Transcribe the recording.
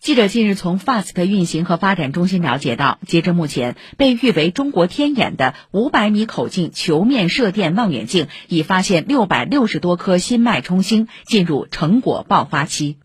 记者近日从 FAST 运行和发展中心了解到，截至目前，被誉为“中国天眼”的五百米口径球面射电望远镜已发现六百六十多颗新脉冲星，进入成果爆发期。